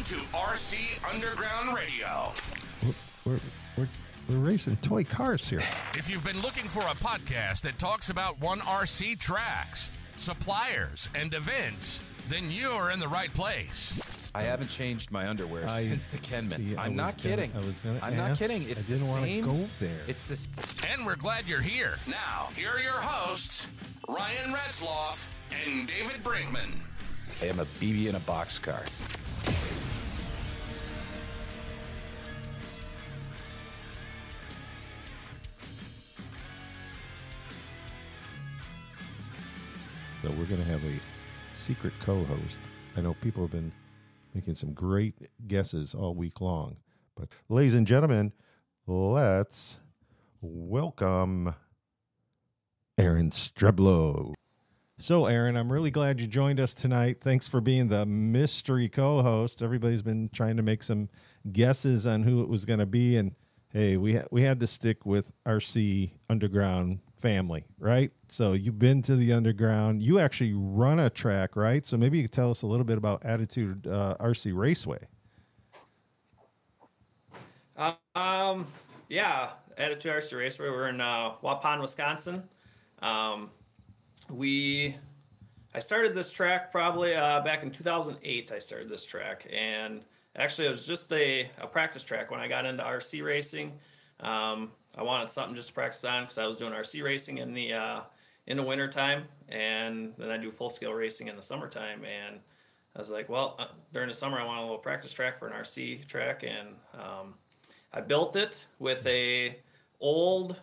Welcome to RC Underground Radio. We're, we're, we're racing toy cars here. If you've been looking for a podcast that talks about one RC tracks, suppliers, and events, then you're in the right place. I haven't changed my underwear I- since the Kenman. see, I I'm not gonna- kidding. I was gonna I'm not ask. kidding. I It's didn't the wanna same. go there. It's this. And we're glad you're here. Now, here are your hosts, Ryan Retzloff and David Brinkman. I am a BB in a boxcar. So we're going to have a secret co-host. I know people have been making some great guesses all week long. But ladies and gentlemen, let's welcome Aaron Streblo. So, Aaron, I'm really glad you joined us tonight. Thanks for being the mystery co-host. Everybody's been trying to make some guesses on who it was going to be, and hey, we ha- we had to stick with RC Underground family, right? So you've been to the Underground. You actually run a track, right? So maybe you could tell us a little bit about Attitude uh, RC Raceway. Um, yeah, Attitude RC Raceway. We're in uh, Waupun, Wisconsin. Um, we, I started this track probably uh, back in 2008. I started this track, and actually it was just a, a practice track when I got into RC racing. Um, I wanted something just to practice on because I was doing RC racing in the uh, in the wintertime, and then I do full scale racing in the summertime. And I was like, well, uh, during the summer I want a little practice track for an RC track, and um, I built it with a old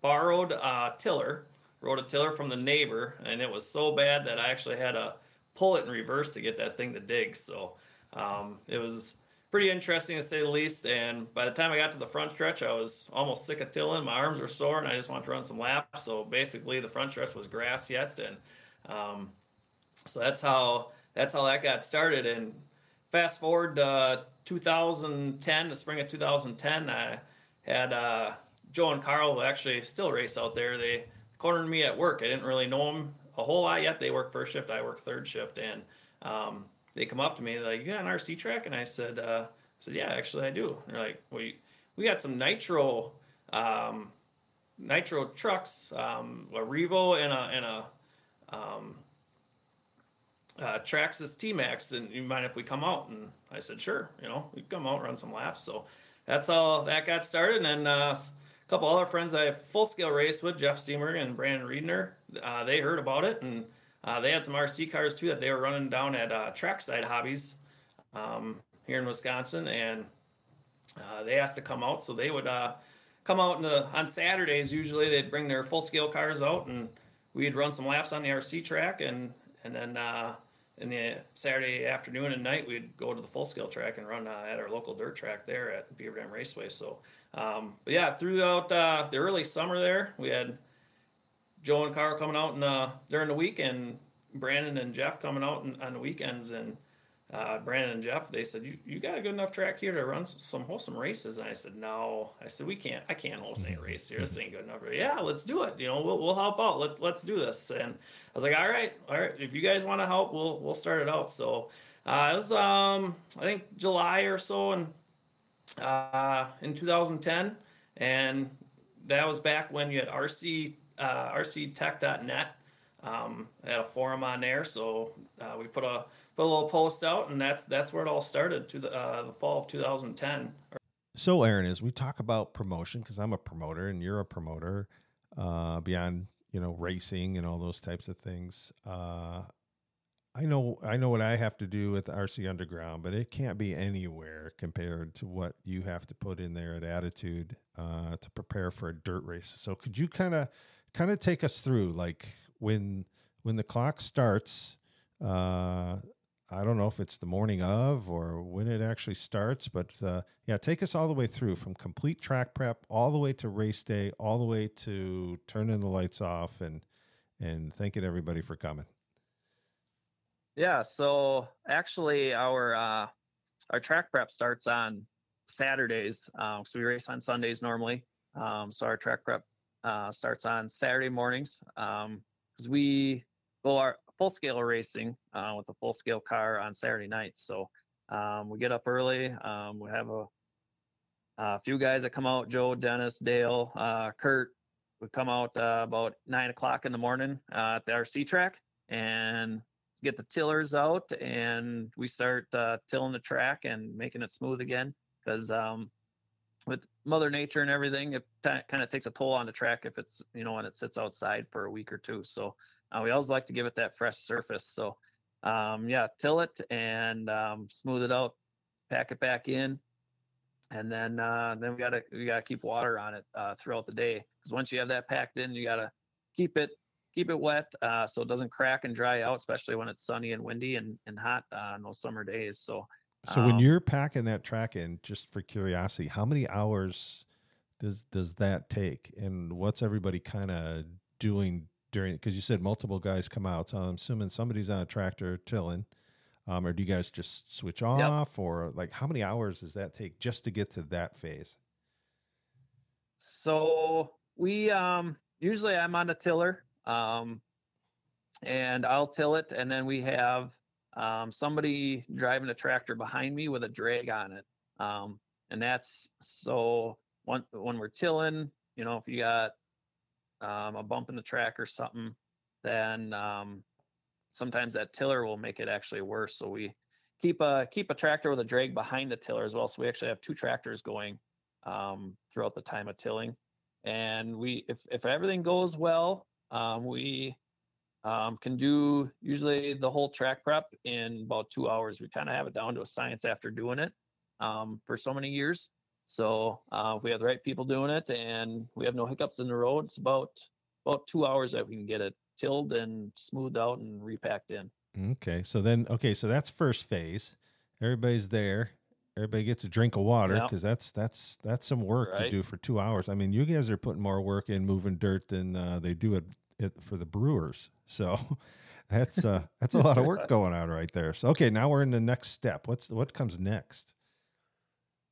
borrowed uh, tiller, rode a tiller from the neighbor, and it was so bad that I actually had to pull it in reverse to get that thing to dig. So um, it was pretty interesting to say the least. And by the time I got to the front stretch, I was almost sick of tilling. My arms were sore, and I just wanted to run some laps. So basically, the front stretch was grass yet, and um, so that's how that's how that got started. And fast forward uh, 2010, the spring of 2010, I had uh, Joe and Carl who actually still race out there. They cornered me at work. I didn't really know them a whole lot yet. They work first shift, I work third shift, and um, they come up to me like, "You got an RC track?" And I said, uh, "I said, yeah, actually I do." And they're like, "We we got some nitro." Um, nitro trucks, um, a Revo and a and a um, uh, Traxxas T-Maxx, and you mind if we come out? And I said, sure. You know, we come out, run some laps. So that's how that got started. And then. uh, a couple other friends I full scale race with, Jeff Steamer and Brandon Riedner, uh, they heard about it, and uh, they had some RC cars too that they were running down at uh, Trackside Hobbies um, here in Wisconsin, and uh, they asked to come out, so they would uh, come out the, on Saturdays. Usually, they'd bring their full scale cars out, and we'd run some laps on the RC track, and and then uh, in the Saturday afternoon and night, we'd go to the full scale track and run uh, at our local dirt track there at Beaver Dam Raceway. So, um, but yeah, throughout the early summer there, we had Joe and Carl coming out and uh, during the week, and Brandon and Jeff coming out and, on the weekends. And uh, Brandon and Jeff, they said, you, "You got a good enough track here to run some wholesome races." And I said, "No." I said, "We can't. I can't host any race here. This ain't good enough." Yeah, let's do it. You know, we'll, we'll help out. Let's let's do this. And I was like, "All right, all right. If you guys want to help, we'll we'll start it out." So uh, it was um I think July or so, and uh, in 2010, and that was back when you had RC uh, RCTech.net. Um, I had a forum on there, so uh, we put a put a little post out, and that's that's where it all started to the uh, the fall of 2010. So, Aaron, as we talk about promotion, because I'm a promoter and you're a promoter, uh, beyond you know racing and all those types of things, uh, I know I know what I have to do with RC Underground, but it can't be anywhere compared to what you have to put in there at Attitude uh, to prepare for a dirt race. So, could you kind of kind of take us through like when when the clock starts? Uh, I don't know if it's the morning of or when it actually starts, but uh, yeah, take us all the way through from complete track prep all the way to race day, all the way to turning the lights off and and thanking everybody for coming. Yeah, so actually our uh, our track prep starts on Saturdays. Um, so we race on Sundays normally. Um, so our track prep uh, starts on Saturday mornings because we go our full scale racing uh, with the full scale car on Saturday nights. So Um, we get up early. Um, we have a, a few guys that come out: Joe, Dennis, Dale, uh, Kurt. We come out uh, about nine o'clock in the morning uh, at the RC track and get the tillers out, and we start uh, tilling the track and making it smooth again. Because um, with Mother Nature and everything, it kind of takes a toll on the track if it's you know when it sits outside for a week or two. So uh, we always like to give it that fresh surface. So um, yeah, till it and um, smooth it out, pack it back in, and then uh, then we gotta we gotta keep water on it uh, throughout the day because once you have that packed in, you gotta keep it keep it wet uh, so it doesn't crack and dry out, especially when it's sunny and windy and, and hot uh, on those summer days. So So when um, you're packing that track in, just for curiosity, how many hours does does that take, and what's everybody kind of doing during? Because you said multiple guys come out, so I'm assuming somebody's on a tractor tilling, um, or do you guys just switch off, or like how many hours does that take just to get to that phase? So we um usually I'm on a tiller. Um and I'll till it and then we have um somebody driving a tractor behind me with a drag on it. Um and that's so when when we're tilling, you know, if you got um a bump in the track or something, then um sometimes that tiller will make it actually worse. So we keep a keep a tractor with a drag behind the tiller as well. So we actually have two tractors going um, throughout the time of tilling. And we, if if everything goes well, um, we um, can do usually the whole track prep in about two hours. We kind of have it down to a science after doing it um, for so many years. So uh, if we have the right people doing it and we have no hiccups in the road, it's about about two hours that we can get it tilled and smoothed out and repacked in. Okay, so then okay, so that's first phase. Everybody's there. Everybody gets a drink of water Yep. because that's that's that's some work to do for two hours. I mean, you guys are putting more work in moving dirt than uh, they do it, it for the brewers. So that's uh, that's a lot of work going on right there. So okay, now we're in the next step. What's what comes next?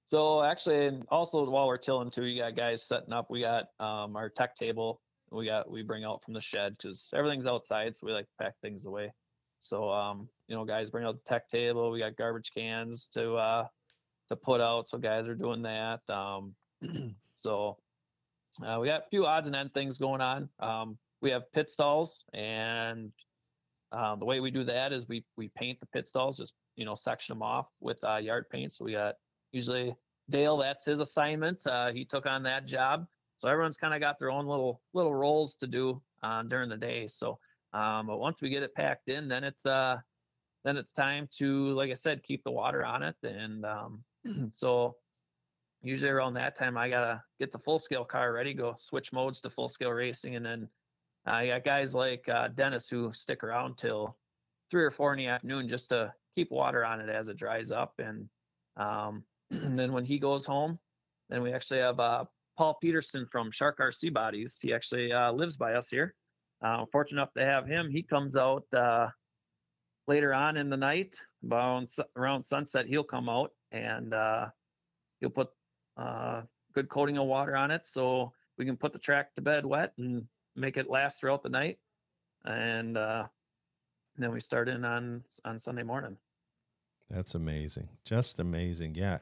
So actually, and also while we're tilling too, you got guys setting up. We got um, our tech table. We got we bring out from the shed because everything's outside, so we like to pack things away. So um, you know, guys bring out the tech table. We got garbage cans to uh, to put out, so guys are doing that. Um, so uh, we got a few odds and end things going on. Um, we have pit stalls, and uh, the way we do that is we we paint the pit stalls, just you know, section them off with uh, yard paint. So we got usually Dale, that's his assignment. Uh, he took on that job. So everyone's kind of got their own little little roles to do uh, during the day. So, um, but once we get it packed in, then it's uh, then it's time to, like I said, keep the water on it. And um, so usually around that time, I gotta get the full scale car ready, go switch modes to full scale racing, and then I got guys like uh, Dennis who stick around till three or four in the afternoon just to keep water on it as it dries up. And um, and then when he goes home, then we actually have uh, Paul Peterson from Shark RC Bodies. He actually uh, lives by us here. Uh, fortunate enough to have him. He comes out uh, later on in the night, su- around sunset. He'll come out and uh, he'll put uh, good coating of water on it, so we can put the track to bed wet and make it last throughout the night. And uh, then we start in on on Sunday morning. That's amazing. Just amazing. Yeah.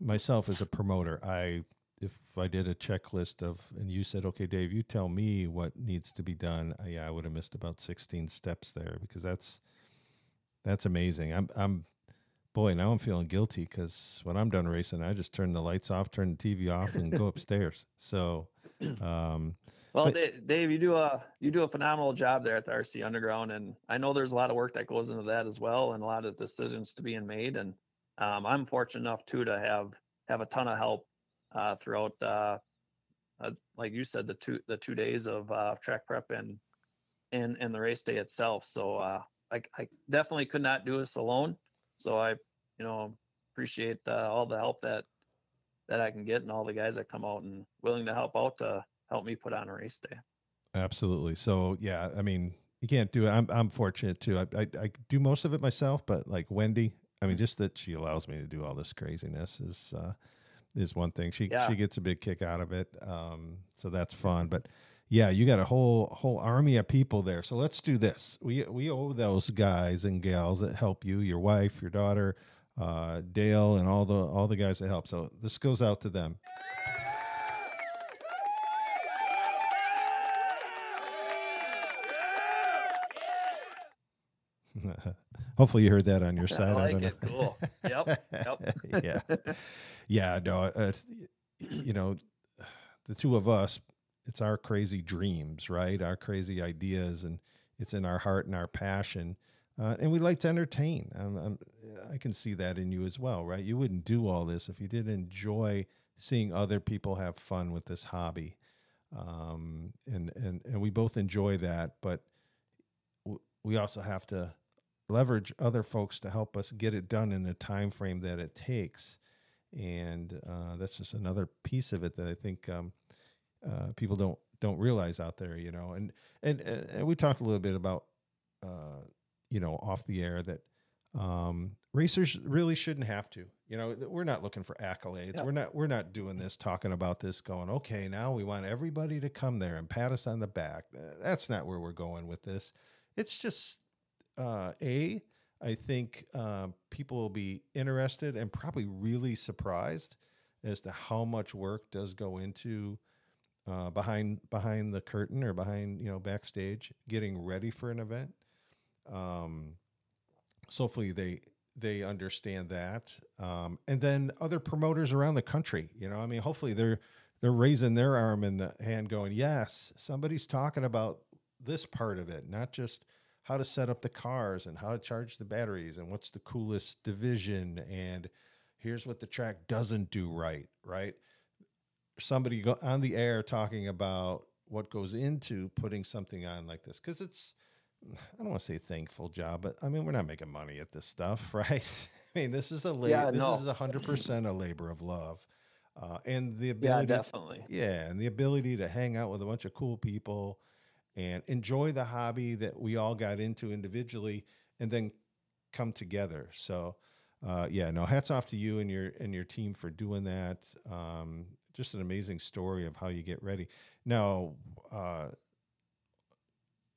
Myself as a promoter, I if I did a checklist of and you said, "Okay, Dave, you tell me what needs to be done." uh, Yeah, I would have missed about 16 steps there because that's that's amazing. I'm I'm boy, now I'm feeling guilty cuz when I'm done racing, I just turn the lights off, turn the TV off and go upstairs. So, um Well, But- Da- Dave, you do a you do a phenomenal job there at the RC Underground, and I know there's a lot of work that goes into that as well, and a lot of decisions to being made. And um, I'm fortunate enough too to have have a ton of help uh, throughout, uh, uh, like you said, the two the two days of uh, track prep and and and the race day itself. So uh, I I definitely could not do this alone. So I you know appreciate uh, all the help that that I can get and all the guys that come out and willing to help out to help me put on a race day. Absolutely. So yeah, I mean, you can't do it. I'm I'm fortunate too. I, I I do most of it myself, but like Wendy, I mean, just that she allows me to do all this craziness is uh, is one thing. She Yeah. she gets a big kick out of it. Um, so that's fun. But yeah, you got a whole whole army of people there. So let's do this. We we owe those guys and gals that help you, your wife, your daughter, uh, Dale, and all the all the guys that help. So this goes out to them. Hopefully you heard that on your side. I like don't it. know. Cool. Yep. Yep. yeah, yeah. No, uh, you know, the two of us, it's our crazy dreams, right? Our crazy ideas, and it's in our heart and our passion. Uh, and we like to entertain. Um, um, I can see that in you as well, right? You wouldn't do all this if you didn't enjoy seeing other people have fun with this hobby. Um, and, and, and we both enjoy that, but w- we also have to leverage other folks to help us get it done in the time frame that it takes. And uh, that's just another piece of it that I think um, uh, people don't don't realize out there, you know. And and and we talked a little bit about uh, you know off the air that um, racers really shouldn't have to. You know, we're not looking for accolades. We're not we're not doing this talking about this going, okay, now we want everybody to come there and pat us on the back. That's not where we're going with this. It's just uh, a I think uh, people will be interested and probably really surprised as to how much work does go into uh, behind behind the curtain or behind you know backstage getting ready for an event. Um, so hopefully they they understand that, um, and then other promoters around the country. You know, I mean, hopefully they're they're raising their arm in the hand, going, "Yes, somebody's talking about this part of it, not just." How to set up the cars and how to charge the batteries and what's the coolest division and here's what the track doesn't do right right somebody go on the air talking about what goes into putting something on like this because it's i don't want to say thankful job but i mean we're not making money at this stuff right i mean this is a la- Yeah, this no. is a hundred percent a labor of love uh, and the Yeah, ability definitely. yeah, and the ability to hang out with a bunch of cool people and enjoy the hobby that we all got into individually and then come together. So uh, yeah, no, hats off to you and your and your team for doing that. Um, just an amazing story of how you get ready. Now, uh,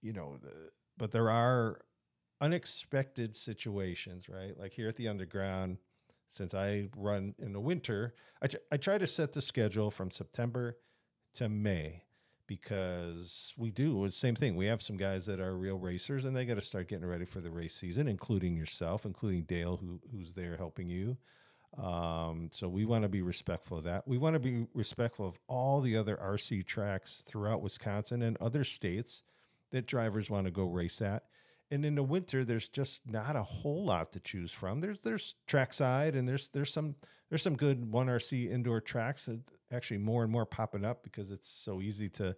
you know, the, but there are unexpected situations, right? Like here at the underground, since I run in the winter, I, tr- I try to set the schedule from September to May because we do the same thing. We have some guys that are real racers and they got to start getting ready for the race season, including yourself, including Dale, who who's there helping you. Um, so we want to be respectful of that. We want to be respectful of all the other RC tracks throughout Wisconsin and other states that drivers want to go race at. And in the winter, there's just not a whole lot to choose from. There's there's trackside and there's there's some there's some good one RC indoor tracks that actually more and more popping up because it's so easy to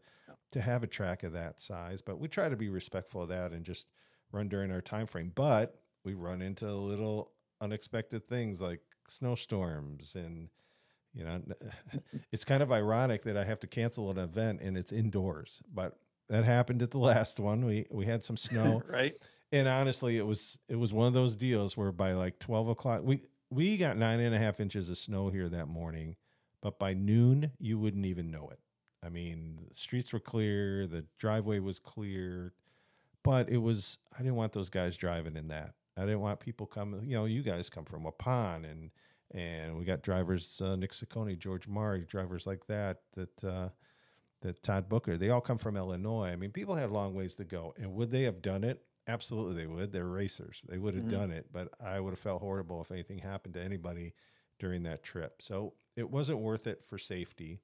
to have a track of that size. But we try to be respectful of that and just run during our time frame. But we run into little unexpected things like snowstorms and you know it's kind of ironic that I have to cancel an event and it's indoors. But that happened at the last one. We we had some snow right? and honestly, it was it was one of those deals where by like twelve o'clock, we we got nine and a half inches of snow here that morning, but by noon you wouldn't even know it. I mean, the streets were clear, the driveway was clear, but it was I didn't want those guys driving in that. I didn't want people coming. You know, you guys come from Waupun, and and we got drivers uh, Nick Saccone, George Murray, drivers like that that. Uh, that Todd Booker, they all come from Illinois. I mean, people had long ways to go. And would they have done it? Absolutely, they would. They're racers. They would have Mhm. done it. But I would have felt horrible if anything happened to anybody during that trip. So it wasn't worth it for safety.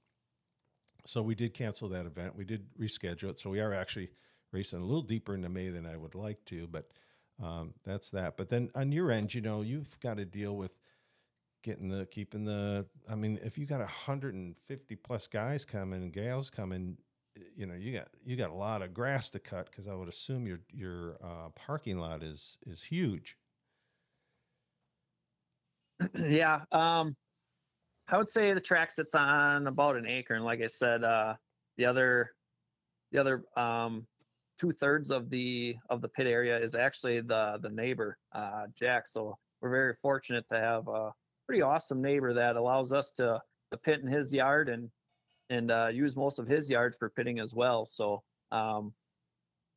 So we did cancel that event. We did reschedule it. So we are actually racing a little deeper into May than I would like to. But um, that's that. But then on your end, you know, you've got to deal with getting the keeping the i mean if you got 150 plus guys coming and gals coming you know you got you got a lot of grass to cut because i would assume your your uh, parking lot is is huge yeah. Um, I would say the track sits on about an acre, and like I said, uh, the other, the other um, two thirds of the of the pit area is actually the the neighbor, uh, Jack. So we're very fortunate to have a pretty awesome neighbor that allows us to to pit in his yard and and uh, use most of his yard for pitting as well. So um,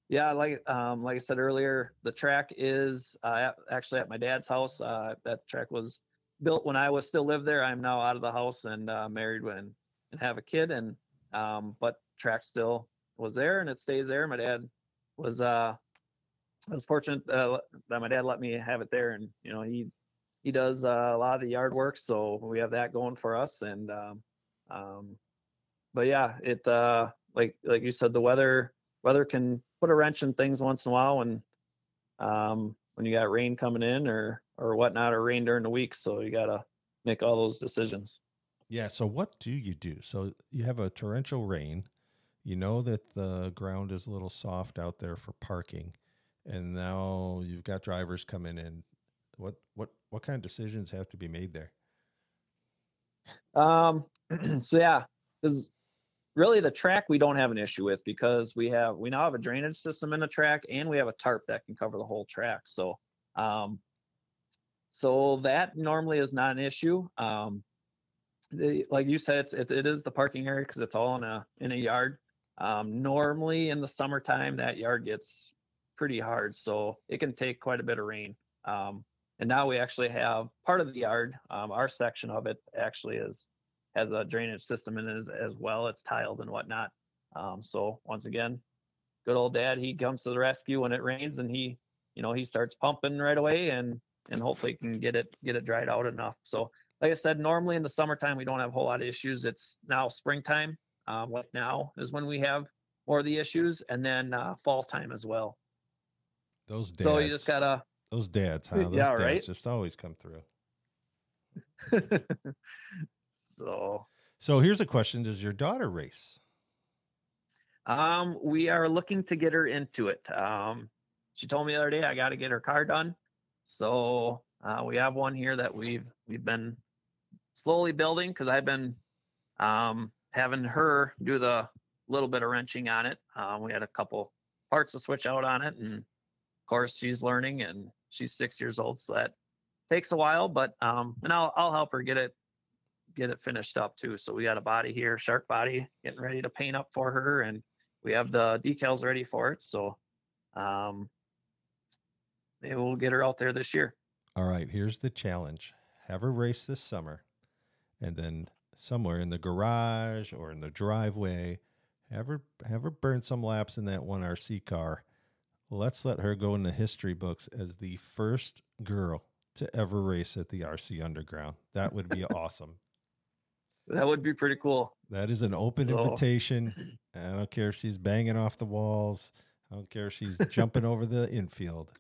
Yeah, like um, like I said earlier, the track is uh, actually at my dad's house. Uh, that track was built when I was still live there. I'm now out of the house and uh, married when and have a kid, and um, but track still was there and it stays there. My dad was uh I was fortunate uh, that my dad let me have it there, and you know he he does uh, a lot of the yard work, so we have that going for us. And um, um, but yeah, it uh, like like you said, the weather weather can put a wrench in things once in a while and um, when you got rain coming in or or whatnot or rain during the week. So you gotta make all those decisions. Yeah. So what do you do? So you have a torrential rain. You know that the ground is a little soft out there for parking, and now you've got drivers coming in. What what what kind of decisions have to be made there? Um, so yeah, because really the track we don't have an issue with because we have we now have a drainage system in the track and we have a tarp that can cover the whole track. So um, so that normally is not an issue. Um, the, like you said, it's, it, it is the parking area because it's all in a in a yard. Um, normally in the summertime, that yard gets pretty hard, so it can take quite a bit of rain. Um, and now we actually have part of the yard, um, our section of it actually is has a drainage system in it as, as well. It's tiled and whatnot. Um, so once again, good old dad, he comes to the rescue when it rains, and he, you know, he starts pumping right away, and and hopefully can get it get it dried out enough. So like I said, normally in the summertime we don't have a whole lot of issues. It's now springtime. Um, like now is when we have more of the issues, and then uh, fall time as well. Those dads. So you just gotta. Those dads, huh? Those Yeah, dads right? just always come through. so So here's a question: Does your daughter race? um, we are looking to get her into it. Um, she told me the other day I got to get her car done. So uh, we have one here that we've we've been slowly building because I've been um, having her do the little bit of wrenching on it. Um, we had a couple parts to switch out on it, and of course she's learning, and she's six years old, so that takes a while. But um, and I'll I'll help her get it get it finished up too. So we got a body here, shark body, getting ready to paint up for her, and we have the decals ready for it. So um, maybe we'll get her out there this year. All right, here's the challenge: have her race this summer, and then somewhere in the garage or in the driveway, have her have her burn some laps in that one RC car. Let's let her go in the history books as the first girl to ever race at the RC Underground. That would be awesome. That would be pretty cool. That is an open So- invitation. I don't care if she's banging off the walls. I don't care if she's jumping over the infield.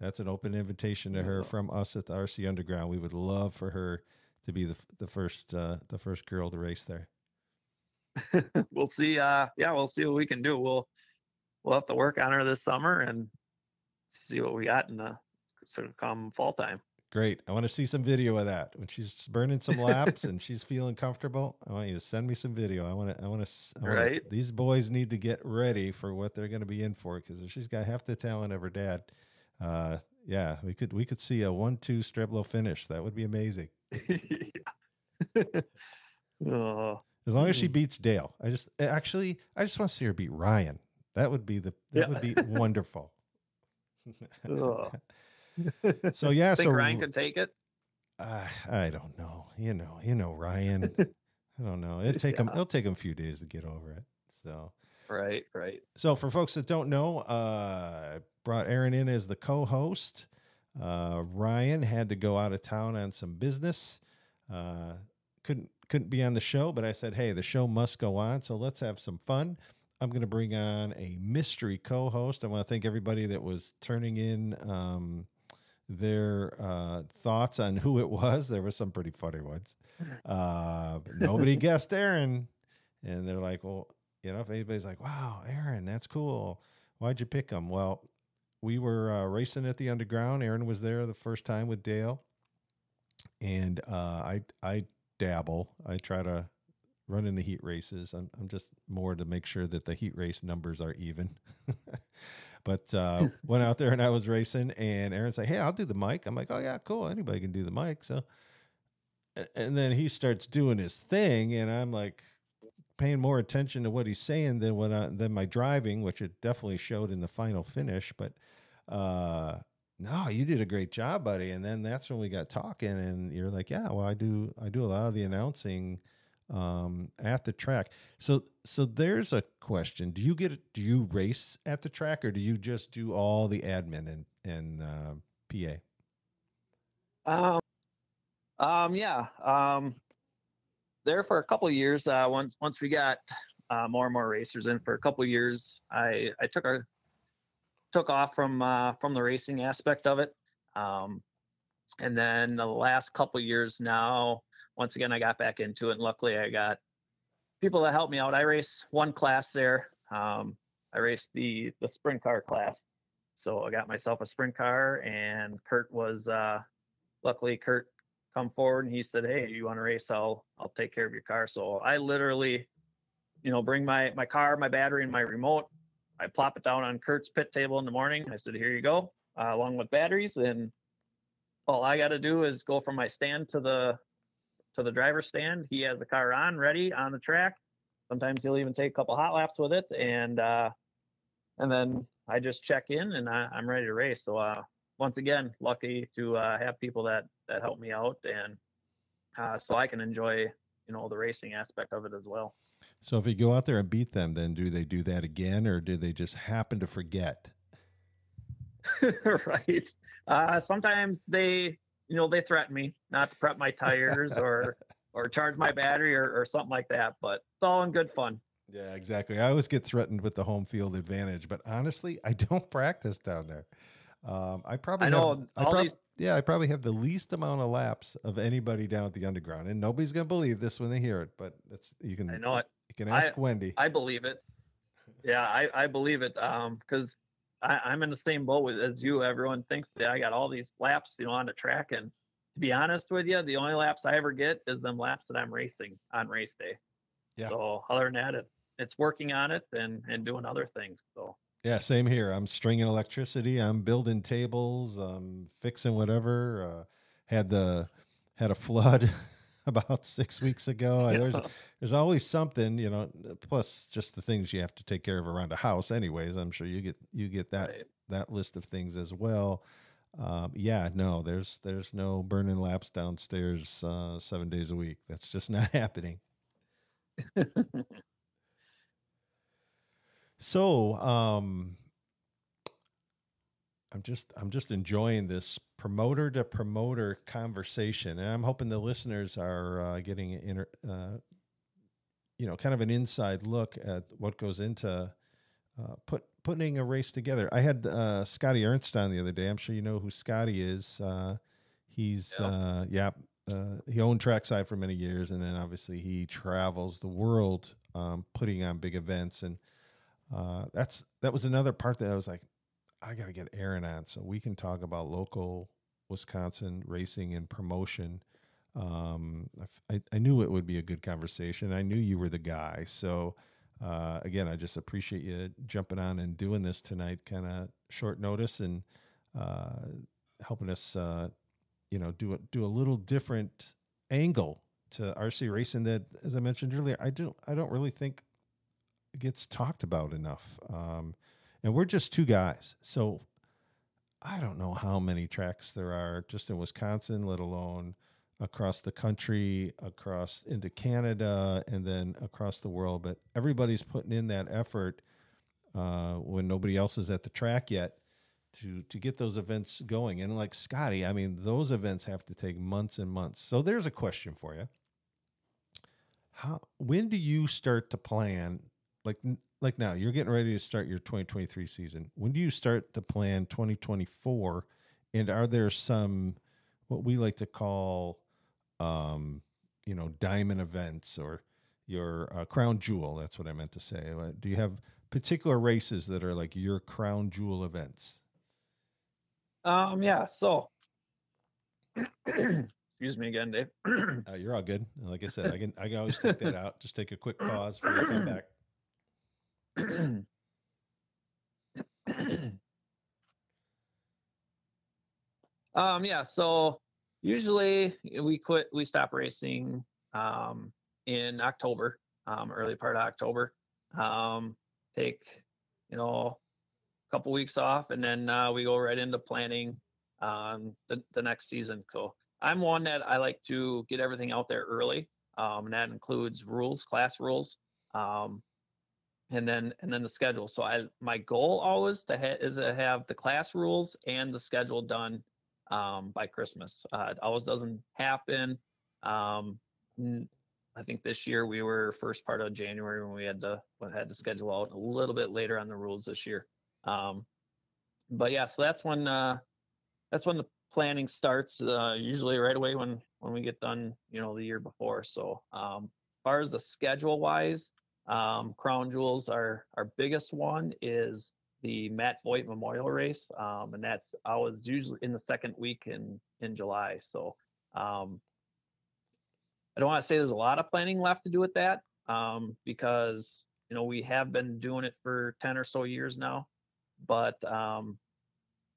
That's an open invitation to her from us at the RC Underground. We would love for her to be the the first uh, the first girl to race there. we'll see. Uh, yeah, we'll see what we can do. We'll we'll have to work on her this summer and see what we got in the sort of come fall time. Great. I want to see some video of that when she's burning some laps and she's feeling comfortable. I want you to send me some video. I want to. I want to. I wanna, Right. These boys need to get ready for what they're going to be in for because if she's got half the talent of her dad, uh, yeah, we could we could see a one-two Streblo finish. That would be amazing. oh, As long as she Mhm. beats Dale. I just actually I just want to see her beat Ryan. That would be the that Yeah. would be wonderful. Ugh. So yeah, think so Ryan could take it. uh, I don't know. You know, you know Ryan. I don't know. It'll take him it'll take him a few days to get over it. So Right, right. so for folks that don't know, uh I brought Aaron in as the co-host. Uh Ryan had to go out of town on some business. Uh couldn't couldn't be on the show, but I said, "Hey, the show must go on, so let's have some fun." I'm going to bring on a mystery co-host. I want to thank everybody that was turning in um, their uh, thoughts on who it was. There were some pretty funny ones. Uh, nobody guessed Aaron, and they're like, "Well, you know, if anybody's like, wow, Aaron, that's cool. Why'd you pick him?" Well, we were uh, racing at the underground. Aaron was there the first time with Dale, and uh, I I dabble. I try to run in the heat races. I'm I'm just more to make sure that the heat race numbers are even. but uh, went out there and I was racing, and Aaron's like, "Hey, I'll do the mic." I'm like, "Oh yeah, cool. Anybody can do the mic." So, and then he starts doing his thing, and I'm like paying more attention to what he's saying than what I, than my driving, which it definitely showed in the final finish. But uh, no, you did a great job, buddy. And then that's when we got talking, and you're like, yeah, well, I do I do a lot of the announcing um, at the track. So so there's a question: Do you get do you race at the track, or do you just do all the admin and and uh, PA? Um, um, yeah. Um, there for a couple years. Uh, once once we got uh, more and more racers in for a couple years, I I took a took off from uh, from the racing aspect of it. Um, and then the last couple years now, once again, I got back into it. And luckily, I got people that help me out. I race one class there. Um, I raced the the sprint car class. So I got myself a sprint car, and Kurt was uh, luckily Kurt come forward and he said, "Hey, you want to race? I'll I'll take care of your car." So I literally, you know, bring my my car, my battery, and my remote. I plop it down on Kurt's pit table in the morning. I said, "Here you go, uh, along with batteries." And all I got to do is go from my stand to the to the driver's stand. He has the car on, ready on the track. Sometimes he'll even take a couple hot laps with it, and uh, and then I just check in and I, am ready to race. So uh, once again, lucky to uh, have people that that help me out, and uh, so I can enjoy you know the racing aspect of it as well. So if you go out there and beat them, then do they do that again, or do they just happen to forget? right. Uh, sometimes they, you know, they threaten me not to prep my tires or or charge my battery or, or something like that. But it's all in good fun. Yeah, exactly. I always get threatened with the home field advantage, but honestly, I don't practice down there. Um, I probably I know have, I prob- these... yeah, I probably have the least amount of laps of anybody down at the underground, and nobody's gonna believe this when they hear it. But it's you can I know it. You can ask I, Wendy. I believe it. Yeah, I, I believe it. Um, because I'm in the same boat with, as you. Everyone thinks that I got all these laps, you know, on the track, and to be honest with you, the only laps I ever get is them laps that I'm racing on race day. Yeah. So other than that, it, it's working on it and and doing other things. So yeah, same here. I'm stringing electricity. I'm building tables. I'm fixing whatever. Uh, had the had a flood about six weeks ago. Yeah. There's there's always something, you know. Plus, just the things you have to take care of around a house. Anyways, I'm sure you get you get that right. that list of things as well. Um, yeah, no, there's there's no burning laps downstairs uh, seven days a week. That's just not happening. So, um, I'm just I'm just enjoying this promoter to promoter conversation, and I'm hoping the listeners are uh, getting inter, uh, you know kind of an inside look at what goes into uh, put putting a race together. I had uh, Scotty Ernst on the other day. I'm sure you know who Scotty is. Uh, he's yeah, uh, yeah uh, he owned Trackside for many years, and then obviously he travels the world um, putting on big events and uh, that's that was another part that I was like, I got to get Aaron on so we can talk about local Wisconsin racing and promotion. Um, I, I knew it would be a good conversation. I knew you were the guy. So uh, again, I just appreciate you jumping on and doing this tonight, kind of short notice and uh, helping us, uh, you know, do a, do a little different angle to RC racing that, as I mentioned earlier, I don't I don't really think gets talked about enough. Um, and we're just two guys. So I don't know how many tracks there are just in Wisconsin, let alone across the country, across into Canada, and then across the world. But everybody's putting in that effort uh, when nobody else is at the track yet to to get those events going. And like Scotty, I mean, those events have to take months and months. So there's a question for you. How when do you start to plan like like now you're getting ready to start your 2023 season. When do you start to plan 2024 and are there some what we like to call um you know diamond events or your uh, crown jewel that's what i meant to say. Uh, do you have particular races that are like your crown jewel events? Um yeah so excuse me again dave. Uh, you're all good. Like i said i can i can always take that out. Just take a quick pause for you to come back um, yeah, so usually we quit, we stop racing um, in October. um, early part of October. Um, take you know a couple weeks off, and then uh, we go right into planning um, the, the next season. So I'm one that I like to get everything out there early, um, and that includes rules, class rules, um, and then and then the schedule. So I my goal always to ha- is to have the class rules and the schedule done um, by Christmas. Uh, it always doesn't happen. Um, I think this year we were first part of January when we had to when had to schedule out a little bit later on the rules this year. Um, but yeah, so that's when uh, that's when the planning starts. Uh, usually right away when when we get done, you know, the year before. So um, as far as the schedule wise, um, Crown Jewels, our our biggest one is the Matt Voigt Memorial Race, um, and that's I was usually in the second week in in July. So um, I don't want to say there's a lot of planning left to do with that um, because you know we have been doing it for ten or so years now, but um,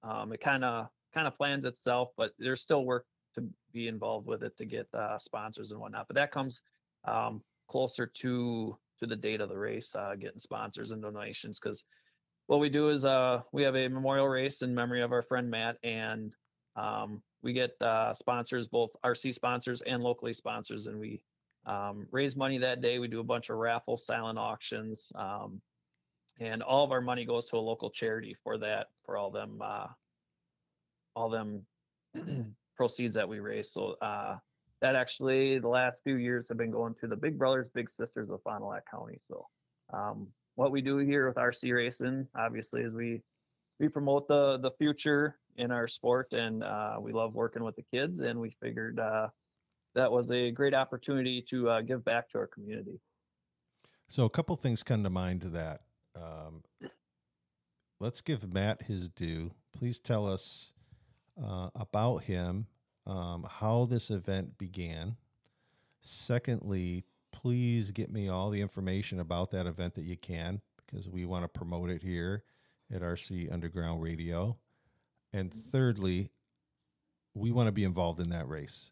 um, it kind of kind of plans itself. But there's still work to be involved with it to get uh, sponsors and whatnot. But that comes um, closer to to the date of the race, uh, getting sponsors and donations because what we do is uh, we have a memorial race in memory of our friend Matt, and um, we get uh, sponsors, both RC sponsors and locally sponsors, and we um, raise money that day. We do a bunch of raffles, silent auctions, um, and all of our money goes to a local charity for that, for all them, uh, all them proceeds that we raise. So uh, that actually, the last few years have been going to the Big Brothers Big Sisters of Fond du Lac County. So um, what we do here with RC racing, obviously, is we we promote the the future in our sport, and uh, we love working with the kids. And we figured uh, that was a great opportunity to uh, give back to our community. So a couple things come to mind to that. Um, let's give Matt his due. Please tell us uh, about him, um, how this event began. Secondly, please get me all the information about that event that you can because we want to promote it here at RC Underground Radio. And thirdly, we want to be involved in that race.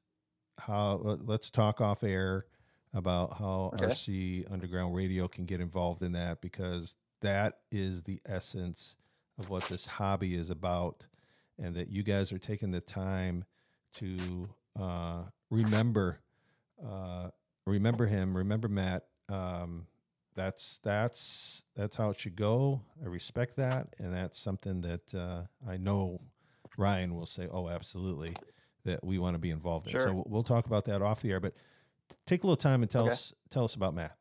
How let's talk off air about how Okay. RC Underground Radio can get involved in that because that is the essence of what this hobby is about and that you guys are taking the time to uh, remember uh, remember him remember Matt um, that's that's that's how it should go I respect that and that's something that uh, I know Ryan will say oh absolutely that we want to be involved in Sure. so we'll talk about that off the air but take a little time and tell Okay. us tell us about Matt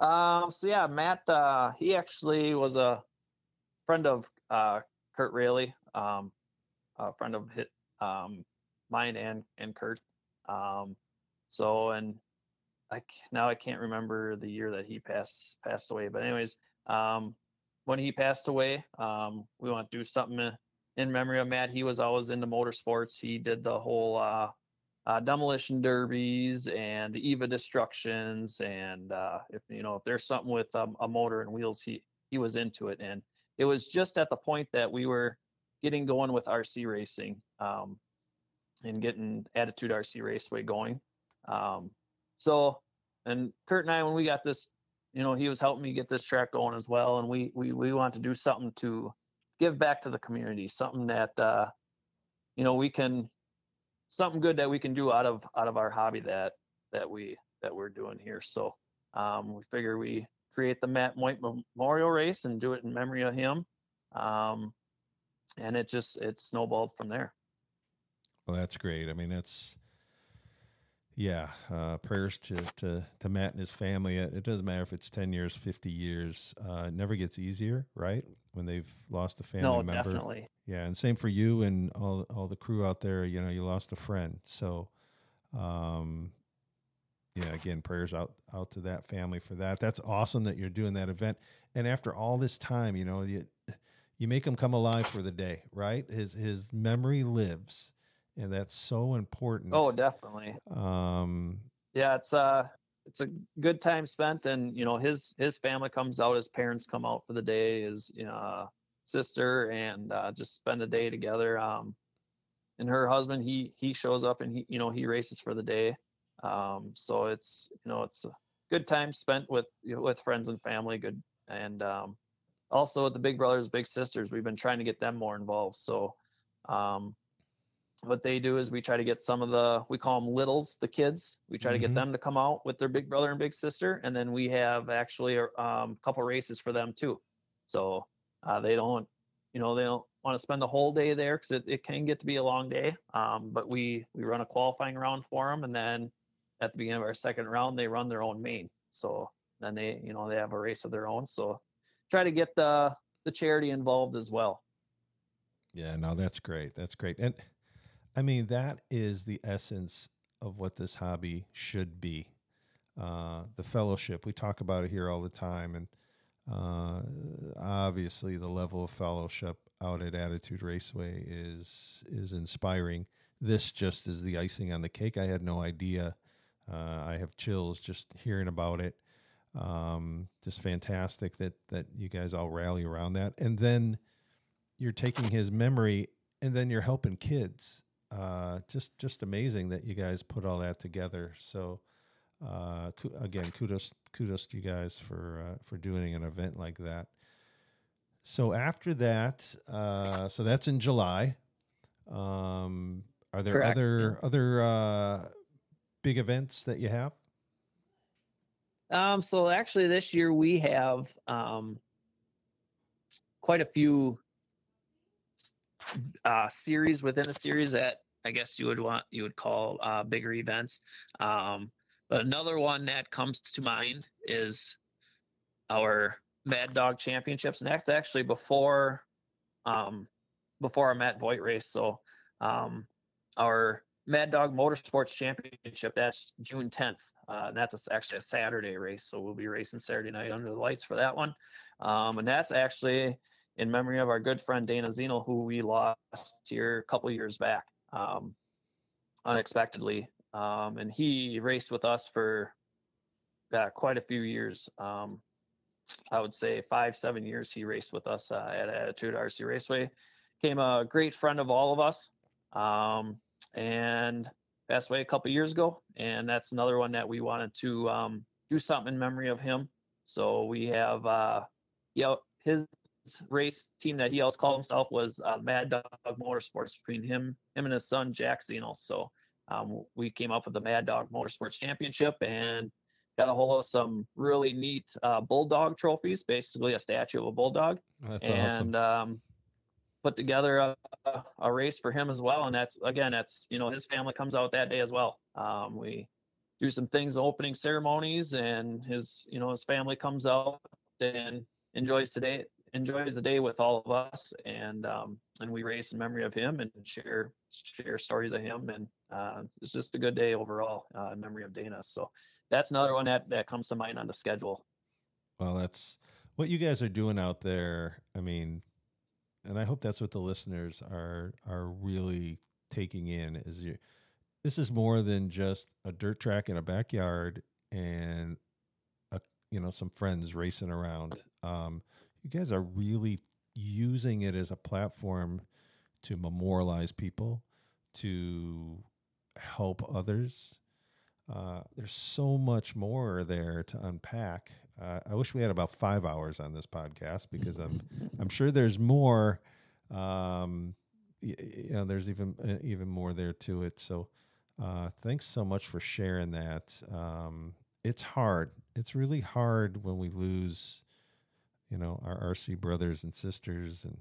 Um, so yeah, Matt, uh, he actually was a friend of uh, Kurt Rayleigh, um, a friend of hit, um, mine and and Kurt. Um, so and I now I can't remember the year that he passed passed away, but anyways, um, when he passed away, um, we want to do something in- in memory of Matt. He was always into motorsports. He did the whole uh, uh, demolition derbies and the Eva destructions, and uh, if you know if there's something with um, a motor and wheels, he he was into it. And it was just at the point that we were getting going with RC racing um, and getting Attitude RC Raceway going. Um, so, and Kurt and I, when we got this, you know, he was helping me get this track going as well, and we we we want to do something to give back to the community, something that uh, you know we can something good that we can do out of out of our hobby that that we that we're doing here. So um, we figure we create the Matt White Memorial Race and do it in memory of him, um, and it just it snowballed from there. Well, that's great. I mean, that's yeah. Uh, prayers to, to to Matt and his family. It, it doesn't matter if it's ten years, fifty years. Uh, it never gets easier, right? When they've lost a family no, member. definitely. Yeah, and same for you and all all the crew out there. You know, you lost a friend. So, um, yeah, again, prayers out out to that family for that. That's awesome that you're doing that event. And after all this time, you know, you you make him come alive for the day, right? His his memory lives, and that's so important. Oh, definitely. um, Yeah, it's uh it's a good time spent and you know his his family comes out, his parents come out for the day, his you know sister and uh just spend a day together. Um and her husband he he shows up and he you know he races for the day. Um so it's you know it's a good time spent with you know, with friends and family. Good and um, also with the big brothers, big sisters, we've been trying to get them more involved. So um, what they do is we try to get some of the we call them littles, the kids. We try to Mhm. get them to come out with their big brother and big sister, and then we have actually a um, couple races for them too. So uh, they don't, you know, they don't want to spend the whole day there because it, it can get to be a long day. Um, but we we run a qualifying round for them, and then at the beginning of our second round, they run their own main. So then they, you know, they have a race of their own. So try to get the the charity involved as well. Yeah, no, that's great. That's great. And I mean, that is the essence of what this hobby should be. Uh, the fellowship. We talk about it here all the time. And uh, obviously, the level of fellowship out at Attitude Raceway is is inspiring. This just is the icing on the cake. I had no idea. Uh, I have chills just hearing about it. Um, just fantastic that that you guys all rally around that. And then you're taking his memory and then you're helping kids. Uh, just just amazing that you guys put all that together. So uh, again, kudos kudos to you guys for uh, for doing an event like that. So after that, uh, so that's in July. Um, are there Correct, other other uh, big events that you have? Um, so actually, this year we have um, quite a few uh, series within a series that I guess you would want you would call uh, bigger events. Um, but another one that comes to mind is our Mad Dog Championships, and that's actually before um, before our Matt Voigt race. So um, our Mad Dog Motorsports Championship. That's June 10th. Uh, and that's actually a Saturday race, so we'll be racing Saturday night under the lights for that one. Um, and that's actually in memory of our good friend Dana Zenel, who we lost here a couple years back um, unexpectedly. Um, and he raced with us for uh, quite a few years. Um, I would say five, seven years he raced with us uh, at Attitude RC Raceway. Came a great friend of all of us. Um, and passed away a couple years ago. And that's another one that we wanted to um, do something in memory of him. So we have, uh, you know, his race team that he always called himself was uh, Mad Dog Motorsports between him, him and his son Jack Zeno. So um, we came up with the Mad Dog Motorsports Championship and got a hold of some really neat uh, bulldog trophies, basically a statue of a bulldog That's and um, put together a, a- a race for him as well. And that's again, that's you know his family comes out that day as well. Um, we do some things, opening ceremonies, and his you know his family comes out and enjoys today enjoys the day with all of us and um, and we race in memory of him and share share stories of him and uh, it's just a good day overall uh, in memory of Dana. So that's another one that that comes to mind on the schedule. Well, that's what you guys are doing out there. I mean, and I hope that's what the listeners are are really taking in is you this is more than just a dirt track in a backyard and a you know some friends racing around. Um, you guys are really using it as a platform to memorialize people, to help others. Uh, there's so much more there to unpack. Uh, I wish we had about five hours on this podcast because I'm I'm sure there's more. Um, you know, there's even uh, even more there to it. So, uh, thanks so much for sharing that. Um, it's hard. It's really hard when we lose, you know, our RC brothers and sisters and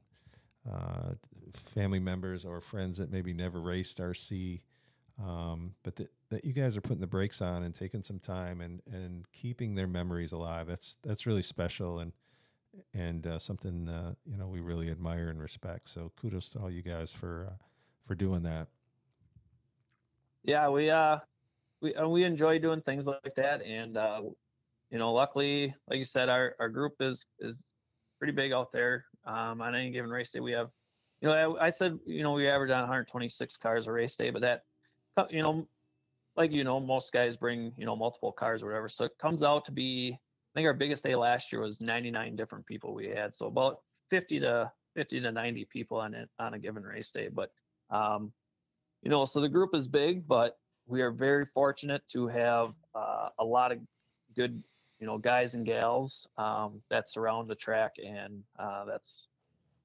uh, family members or friends that maybe never raced RC. Um, but that, that you guys are putting the brakes on and taking some time and, and keeping their memories alive. That's that's really special and and uh, something uh, you know we really admire and respect. So kudos to all you guys for uh, for doing that. yeah we uh we we enjoy doing things like that and uh you know luckily like you said our our group is is pretty big out there um on any given race day. We have you know i, I said you know we average on 126 cars a race day but that you know like you know most guys bring you know multiple cars or whatever. So it comes out to be i think our biggest day last year was 99 different people we had. So about 50 to 50 to 90 people on it on a given race day. But um you know, so the group is big, but we are very fortunate to have uh, a lot of good you know guys and gals um, that surround the track, and uh, that's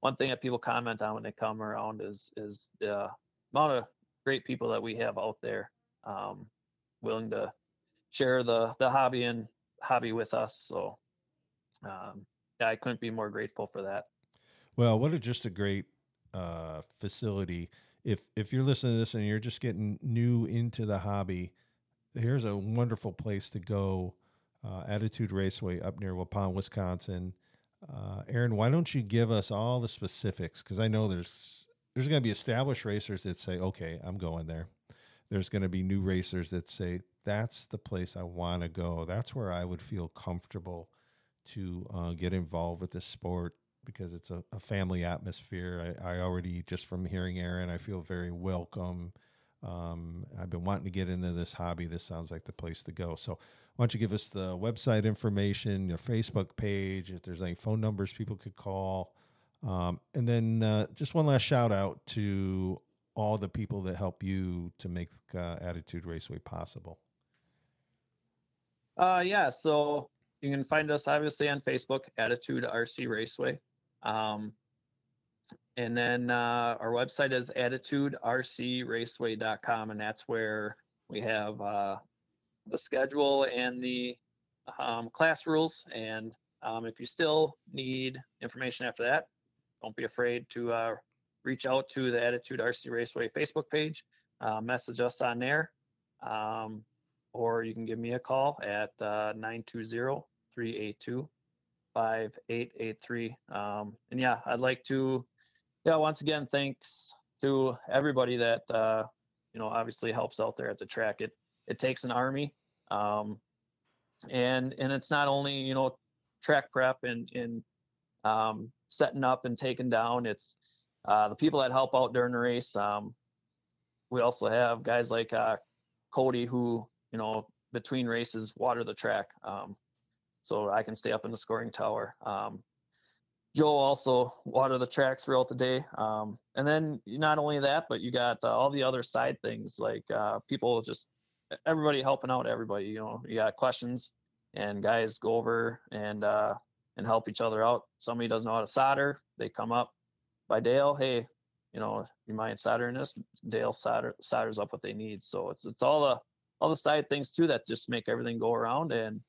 one thing that people comment on when they come around is is the amount of great people that we have out there um, willing to share the the hobby and hobby with us. So um, yeah, I couldn't be more grateful for that. Well, what a just a great uh, facility. If if you're listening to this and you're just getting new into the hobby, here's a wonderful place to go. Uh, Attitude Raceway up near Waupun, Wisconsin. Uh, Aaron, why don't you give us all the specifics? Because I know there's there's going to be established racers that say, "Okay, I'm going there." There's going to be new racers that say, "That's the place I want to go. That's where I would feel comfortable to uh, get involved with the sport because it's a, a family atmosphere. I, I, already just from hearing Aaron, I feel very welcome. Um, I've been wanting to get into this hobby. This sounds like the place to go. So, why don't you give us the website information, your Facebook page, if there's any phone numbers people could call, um, and then uh, just one last shout out to all the people that help you to make uh, Attitude Raceway possible. Uh, yeah, so you can find us obviously on Facebook, Attitude RC Raceway. Um, and then uh, our website is attitudercraceway.com, and that's where we have uh, the schedule and the um, class rules. And um, if you still need information after that, don't be afraid to uh, reach out to the Attitude RC Raceway Facebook page, uh, message us on there, um, or you can give me a call at uh, 920 382 5883. Um, and yeah, I'd like to, yeah, once again, thanks to everybody that, uh, you know, obviously helps out there at the track. It, it takes an army. Um, and, and it's not only, you know, track prep and, and, um, setting up and taking down. It's, uh, the people that help out during the race. Um, we also have guys like, uh, Cody who, you know, between races, water the track. Um, so I can stay up in the scoring tower. Um, Joe also water the tracks throughout the day. Um, and then not only that, but you got uh, all the other side things like uh, people just everybody helping out everybody. You know, you got questions and guys go over and uh, and help each other out. Somebody doesn't know how to solder, they come up by Dale. Hey, you know, you mind soldering this? Dale solder solders up what they need. So it's it's all the all the side things too that just make everything go around and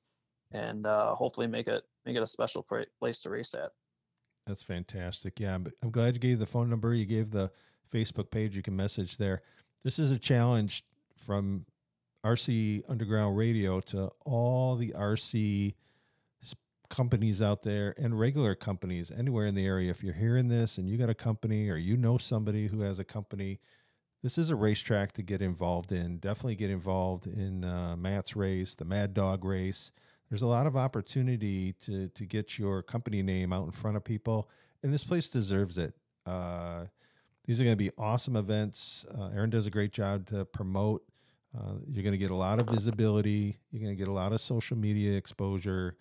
and uh, hopefully make it make it a special place to race at. That's fantastic. Yeah, I'm, I'm glad you gave the phone number. You gave the Facebook page. You can message there. This is a challenge from RC Underground Radio to all the RC companies out there and regular companies anywhere in the area. If you're hearing this and you got a company or you know somebody who has a company, this is a racetrack to get involved in. Definitely get involved in uh, Matt's race, the Mad Dog race there's a lot of opportunity to to get your company name out in front of people, and this place deserves it. Uh, these are going to be awesome events. Uh, Aaron does a great job to promote. Uh, you're going to get a lot of visibility. You're going to get a lot of social media exposure,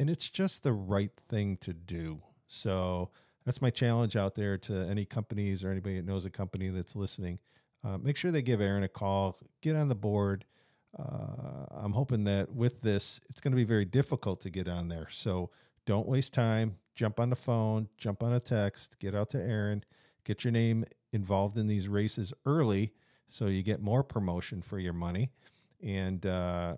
and it's just the right thing to do. So that's my challenge out there to any companies or anybody that knows a company that's listening. Uh, make sure they give Aaron a call. Get on the board uh, I'm hoping that with this, it's going to be very difficult to get on there. So don't waste time. Jump on the phone, jump on a text, get out to Aaron, get your name involved in these races early so you get more promotion for your money. And, uh,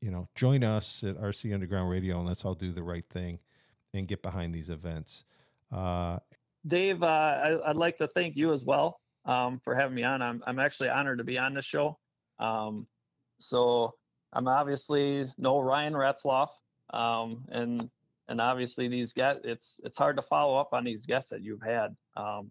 you know, join us at RC Underground Radio and let's all do the right thing and get behind these events. Uh, Dave, uh, I, would like to thank you as well um, for having me on. I'm, I'm actually honored to be on this show. Um, so I'm obviously no Ryan Retzloff, um, and and obviously these guests, it's it's hard to follow up on these guests that you've had. Um,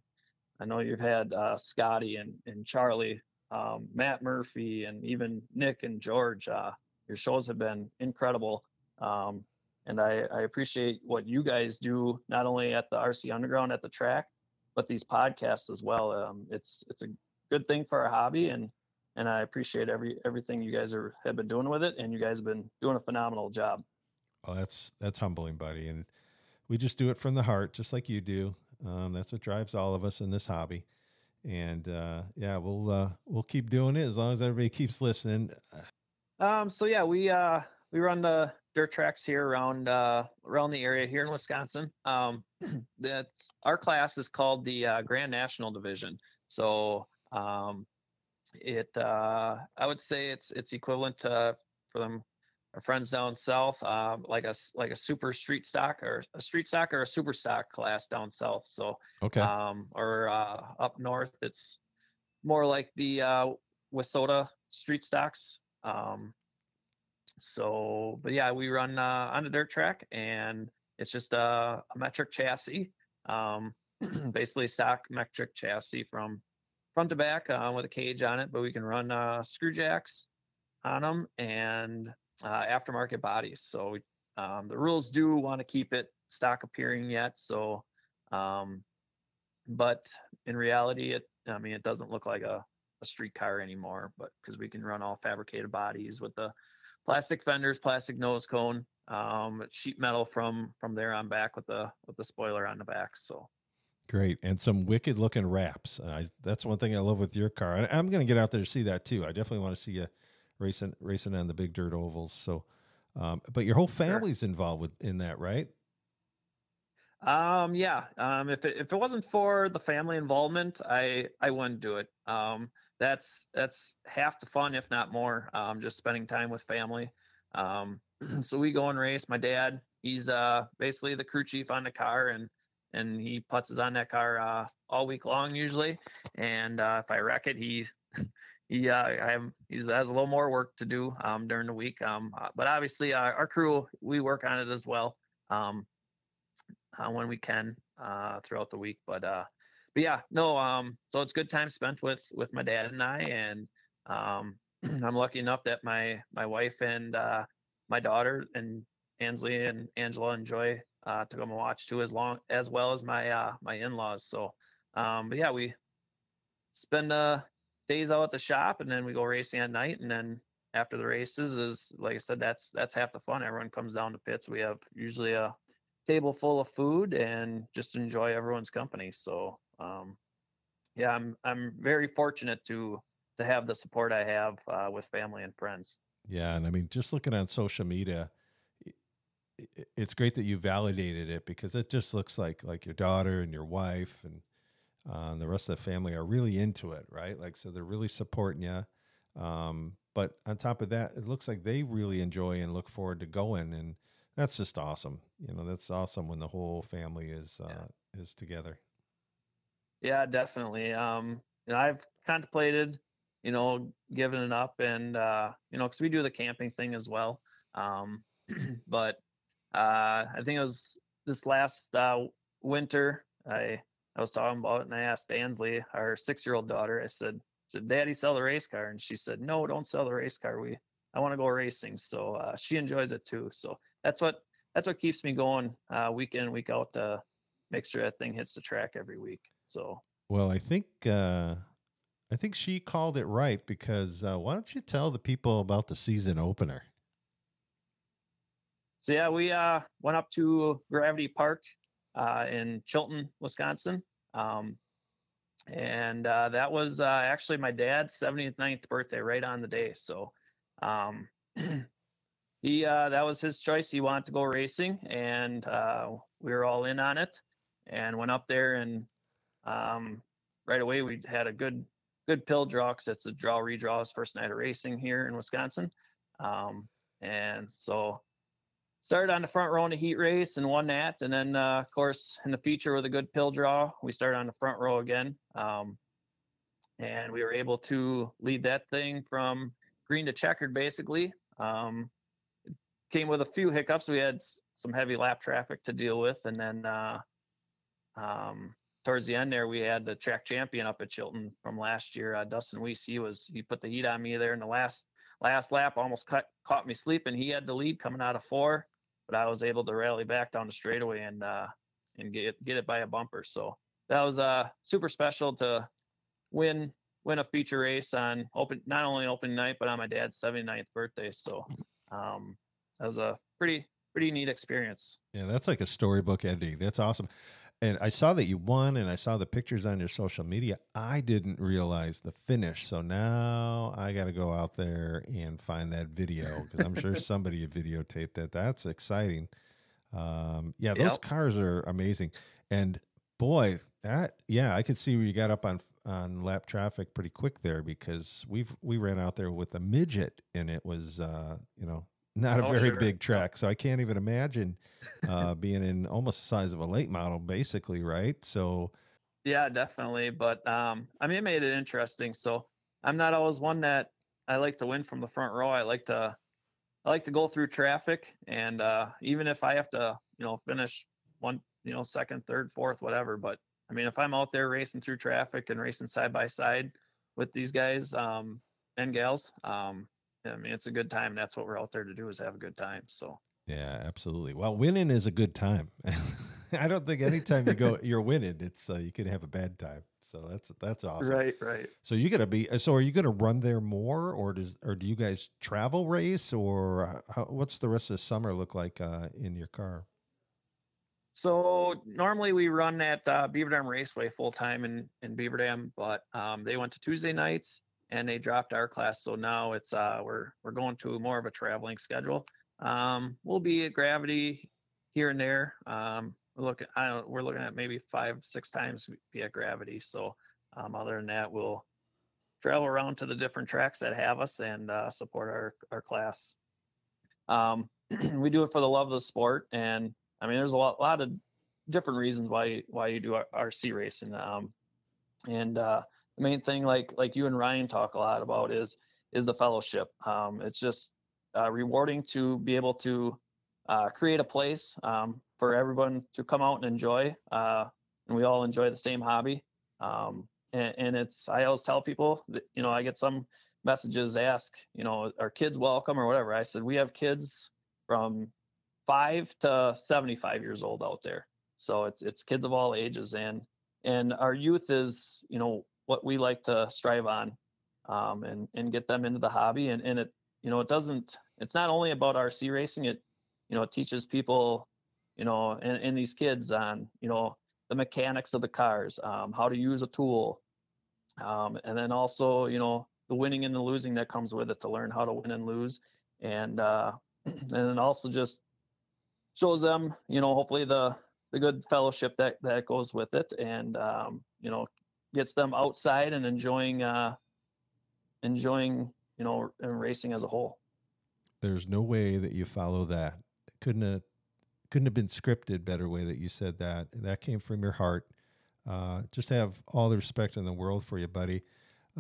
I know you've had uh, Scotty and and Charlie, um, Matt Murphy, and even Nick and George. Uh, your shows have been incredible, um, and I, I appreciate what you guys do not only at the RC Underground at the track, but these podcasts as well. Um, it's it's a good thing for our hobby and and I appreciate every everything you guys are have been doing with it, and you guys have been doing a phenomenal job. Oh, that's that's humbling, buddy, and we just do it from the heart, just like you do. Um, that's what drives all of us in this hobby, and uh, yeah, we'll uh, we'll keep doing it as long as everybody keeps listening. Um, so yeah, we uh, we run the dirt tracks here around uh, around the area here in Wisconsin. Um, that's our class is called the uh, Grand National Division. So um, it uh, I would say it's it's equivalent to for them our friends down south, um, like a like a super street stock or a street stock or a super stock class down south. So Okay. um, or uh, up north, it's more like the uh, street stocks. Um, so, but yeah, we run uh, on a dirt track, and it's just a, a metric chassis, um, basically stock metric chassis from front to back uh, with a cage on it. But we can run uh, screw jacks on them and uh, aftermarket bodies. So um, the rules do want to keep it stock appearing yet. So, um, but in reality, it I mean it doesn't look like a, a street car anymore. But because we can run all fabricated bodies with the plastic fenders, plastic nose cone, um, sheet metal from from there on back with the with the spoiler on the back. So Great, and some wicked looking wraps. Uh, that's one thing I love with your car. I, I'm going to get out there to see that too. I definitely want to see you racing racing on the big dirt ovals. So, um, but your whole family's involved with in that, right? Um, yeah. Um, if it, if it wasn't for the family involvement, I I wouldn't do it. Um, that's that's half the fun, if not more. Um, just spending time with family. Um, so we go and race. My dad, he's uh basically the crew chief on the car, and and he putzes on that car uh all week long usually. And uh, if I wreck it, he he I have he has a little more work to do um during the week. Um, uh, but obviously uh, our crew we work on it as well. Um, uh, when we can uh, throughout the week. But uh, but yeah, no. Um, so it's good time spent with with my dad and I, and um, I'm lucky enough that my my wife and uh, my daughter and Ansley and Angela enjoy uh, to come and watch too, as long as well as my uh, my in-laws. So, um, but yeah, we spend uh, days out at the shop, and then we go racing at night, and then after the races is like I said, that's that's half the fun. Everyone comes down to pits. We have usually a table full of food and just enjoy everyone's company. So um, yeah, I'm I'm very fortunate to to have the support I have uh, with family and friends. Yeah, and I mean, just looking on social media, it's great that you validated it because it just looks like like your daughter and your wife and uh, and the rest of the family are really into it, right? Like, so they're really supporting you. Um, but on top of that, it looks like they really enjoy and look forward to going, and that's just awesome. You know, that's awesome when the whole family is uh, Yeah. is together. Yeah, definitely. Um, you know, I've contemplated, you know, giving it up, and uh, you know, because we do the camping thing as well. Um, but uh, I think it was this last uh, winter. I I was talking about it, and I asked Ansley, our six-year-old daughter. I said, "Should Daddy sell the race car?" And she said, "No, don't sell the race car. We I want to go racing." So uh, she enjoys it too. So that's what that's what keeps me going uh, week in week out to make sure that thing hits the track every week. So Well, I think uh, I think she called it right because uh, why don't you tell the people about the season opener? So yeah, we uh, went up to Gravity Park uh, in Chilton, Wisconsin, um, and uh, that was uh, actually my dad's 79th birthday, right on the day. So um, he uh, that was his choice. He wanted to go racing, and uh, we were all in on it, and went up there, and um, right away we had a good good pill draw because it's a draw redraw his first night of racing here in Wisconsin, um, and so started on the front row in the heat race and won that. And then, uh, of course, in the feature with a good pill draw, we started on the front row again. Um, and we were able to lead that thing from green to checkered, basically. Um, came with a few hiccups. We had some heavy lap traffic to deal with. And then uh, um, towards the end there, we had the track champion up at Chilton from last year, uh, Dustin Weiss. He was, he put the heat on me there in the last last lap almost cut, caught me sleeping. He had the lead coming out of four, but I was able to rally back down the straightaway and uh, and get get it by a bumper. So that was uh super special to win win a feature race on open not only open night but on my dad's 79th birthday. So um, that was a pretty pretty neat experience. Yeah, that's like a storybook ending. That's awesome. And I saw that you won, and I saw the pictures on your social media. I didn't realize the finish, so now I got to go out there and find that video because I'm sure somebody videotaped that. That's exciting. Um, yeah, those Yep. cars are amazing, and boy, that yeah, I could see where you got up on on lap traffic pretty quick there because we've we ran out there with a midget, and it was uh, you know not a Oh, very sure. big track, so I can't even imagine uh, being in almost the size of a late model, basically, right? So Yeah, definitely. But um, I mean, it made it interesting. So I'm not always one that I like to win from the front row. I like to, I like to go through traffic, and uh, even if I have to, you know, finish one, you know, second, third, fourth, whatever. But I mean, if I'm out there racing through traffic and racing side by side with these guys um, and gals, um, I mean, it's a good time. That's what we're out there to do is have a good time. So. yeah, absolutely. Well, winning is a good time. I don't think anytime you go, you're winning. It's uh, you can have a bad time. So that's that's awesome. Right, right. So you got to be. So are you going to run there more, or does or do you guys travel race, or how, what's the rest of the summer look like uh, in your car? So normally we run at uh, Beaver Dam Raceway full time in in Beaver Dam, but um, they went to Tuesday nights and they dropped our class. So now it's uh, we're we're going to more of a traveling schedule. Um, we'll be at Gravity here and there. Um, we're looking I don't we're looking at maybe five six times be at Gravity. So um, other than that, we'll travel around to the different tracks that have us and uh, support our our class. Um, we do it for the love of the sport and I mean, there's a lot, lot of different reasons why why you do RC racing. Um, and uh, the main thing, like like you and Ryan talk a lot about, is is the fellowship. Um, it's just uh, rewarding to be able to uh, create a place um, for everyone to come out and enjoy, uh, and we all enjoy the same hobby. Um, and, and it's I always tell people that you know I get some messages ask you know are kids welcome or whatever. I said we have kids from five to 75 years old out there. So it's it's kids of all ages and and our youth is you know what we like to strive on um, and and get them into the hobby. And and it you know it doesn't it's not only about RC racing it you know it teaches people you know and, and these kids on you know the mechanics of the cars um, how to use a tool um, and then also you know the winning and the losing that comes with it to learn how to win and lose. And uh, and then also just shows them, you know, hopefully the the good fellowship that that goes with it, and um, you know, gets them outside and enjoying uh, enjoying you know and racing as a whole. There's no way that you follow that. Couldn't have couldn't have been scripted better way that you said that. That came from your heart. Uh, just have all the respect in the world for you, buddy.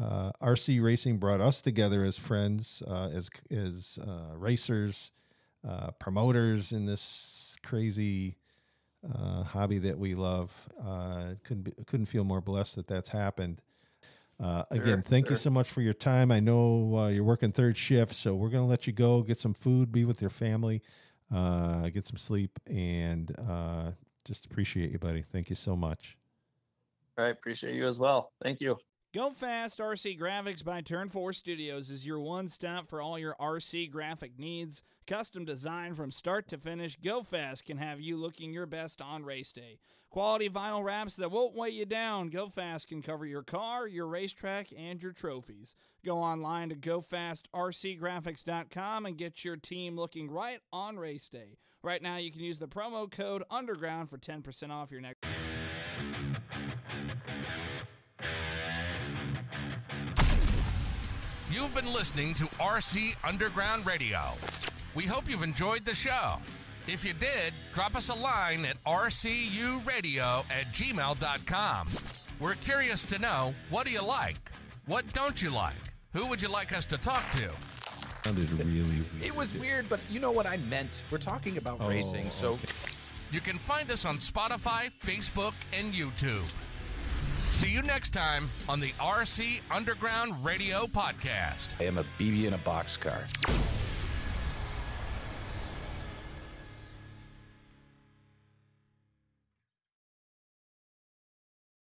Uh, RC racing brought us together as friends, uh, as as uh, racers, uh, promoters in this crazy uh, hobby that we love. Uh, couldn't be, couldn't feel more blessed that that's happened. Uh, again, Sure, thank you so much for your time. I know uh, you're working third shift, so we're going to let you go, get some food, be with your family, uh, get some sleep, and uh, just appreciate you, buddy. Thank you so much. I appreciate you as well. Thank you. Go Fast RC Graphics by Turn 4 Studios is your one stop for all your RC graphic needs. Custom design from start to finish, Go Fast can have you looking your best on race day. Quality vinyl wraps that won't weigh you down. Go Fast can cover your car, your racetrack, and your trophies. Go online to gofastrcgraphics.com and get your team looking right on race day. Right now, you can use the promo code UNDERGROUND for 10% off your next. You've been listening to RC Underground Radio. We hope you've enjoyed the show. If you did, drop us a line at rcuradio at gmail.com. We're curious to know what do you like? What don't you like? Who would you like us to talk to? Sounded really weird. It was weird, but you know what I meant. We're talking about oh, racing, so You can find us on Spotify, Facebook, and YouTube. See you next time on the RC Underground Radio Podcast. I am a BB in a boxcar.